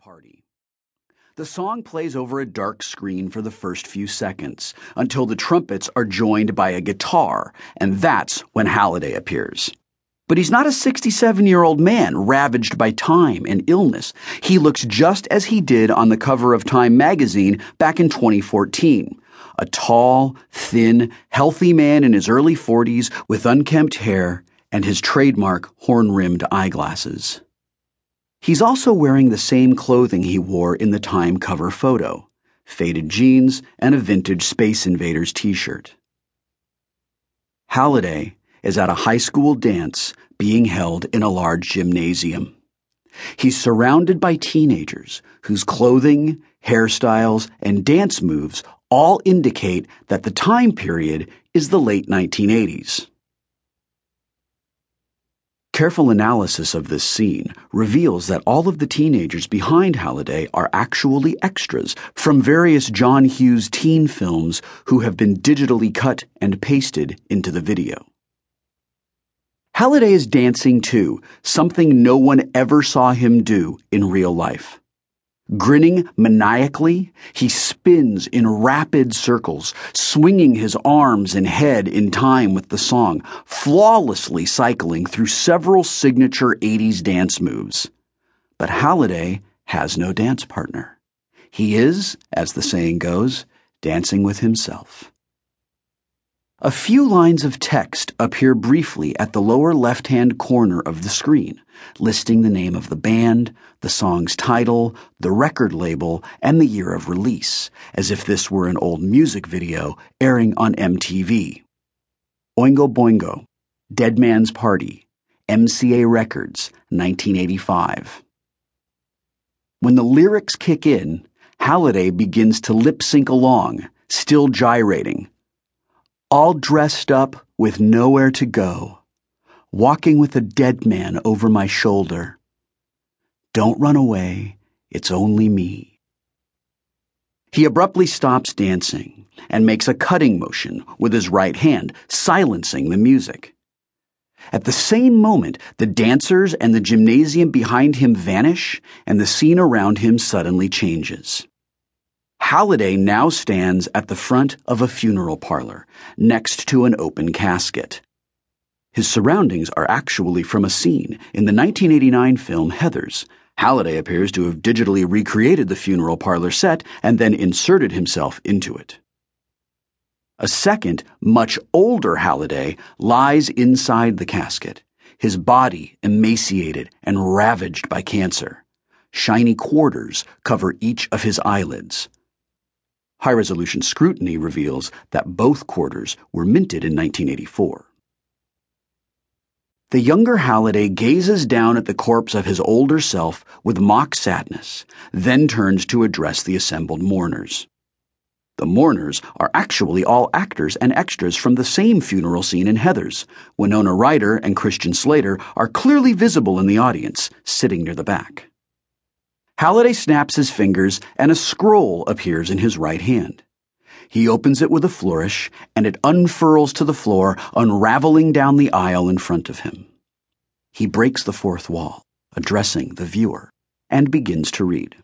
Party. The song plays over a dark screen for the first few seconds until the trumpets are joined by a guitar, and that's when Halliday appears. But he's not a 67 year old man ravaged by time and illness. He looks just as he did on the cover of Time magazine back in 2014. A tall, thin, healthy man in his early 40s with unkempt hair and his trademark horn rimmed eyeglasses. He's also wearing the same clothing he wore in the Time cover photo faded jeans and a vintage Space Invaders t shirt. Halliday is at a high school dance being held in a large gymnasium. He's surrounded by teenagers whose clothing, hairstyles, and dance moves all indicate that the time period is the late 1980s. Careful analysis of this scene reveals that all of the teenagers behind Halliday are actually extras from various John Hughes teen films who have been digitally cut and pasted into the video. Halliday is dancing too, something no one ever saw him do in real life. Grinning maniacally, he spins in rapid circles, swinging his arms and head in time with the song, flawlessly cycling through several signature 80s dance moves. But Halliday has no dance partner. He is, as the saying goes, dancing with himself. A few lines of text appear briefly at the lower left hand corner of the screen, listing the name of the band, the song's title, the record label, and the year of release, as if this were an old music video airing on MTV. Oingo Boingo, Dead Man's Party, MCA Records, 1985. When the lyrics kick in, Halliday begins to lip sync along, still gyrating all dressed up with nowhere to go, walking with a dead man over my shoulder. Don't run away, it's only me. He abruptly stops dancing and makes a cutting motion with his right hand, silencing the music. At the same moment, the dancers and the gymnasium behind him vanish, and the scene around him suddenly changes. Halliday now stands at the front of a funeral parlor, next to an open casket. His surroundings are actually from a scene in the 1989 film Heathers. Halliday appears to have digitally recreated the funeral parlor set and then inserted himself into it. A second, much older Halliday lies inside the casket, his body emaciated and ravaged by cancer. Shiny quarters cover each of his eyelids. High resolution scrutiny reveals that both quarters were minted in 1984. The younger Halliday gazes down at the corpse of his older self with mock sadness, then turns to address the assembled mourners. The mourners are actually all actors and extras from the same funeral scene in Heathers. Winona Ryder and Christian Slater are clearly visible in the audience, sitting near the back. Halliday snaps his fingers, and a scroll appears in his right hand. He opens it with a flourish, and it unfurls to the floor, unraveling down the aisle in front of him. He breaks the fourth wall, addressing the viewer, and begins to read.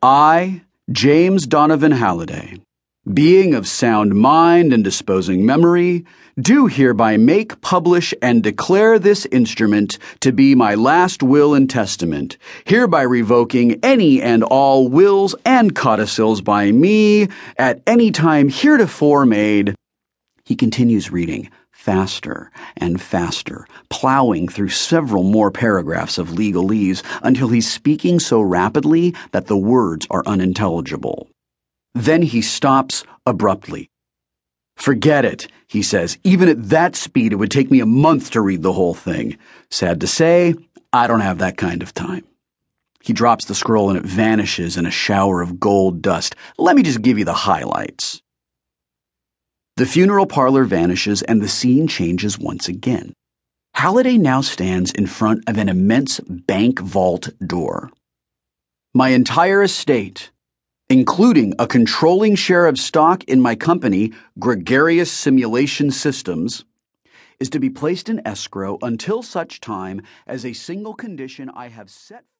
I, James Donovan Halliday, being of sound mind and disposing memory, do hereby make, publish, and declare this instrument to be my last will and testament, hereby revoking any and all wills and codicils by me at any time heretofore made. He continues reading faster and faster, plowing through several more paragraphs of legalese until he's speaking so rapidly that the words are unintelligible. Then he stops abruptly. Forget it, he says. Even at that speed, it would take me a month to read the whole thing. Sad to say, I don't have that kind of time. He drops the scroll and it vanishes in a shower of gold dust. Let me just give you the highlights. The funeral parlor vanishes and the scene changes once again. Halliday now stands in front of an immense bank vault door. My entire estate, including a controlling share of stock in my company, Gregarious Simulation Systems, is to be placed in escrow until such time as a single condition I have set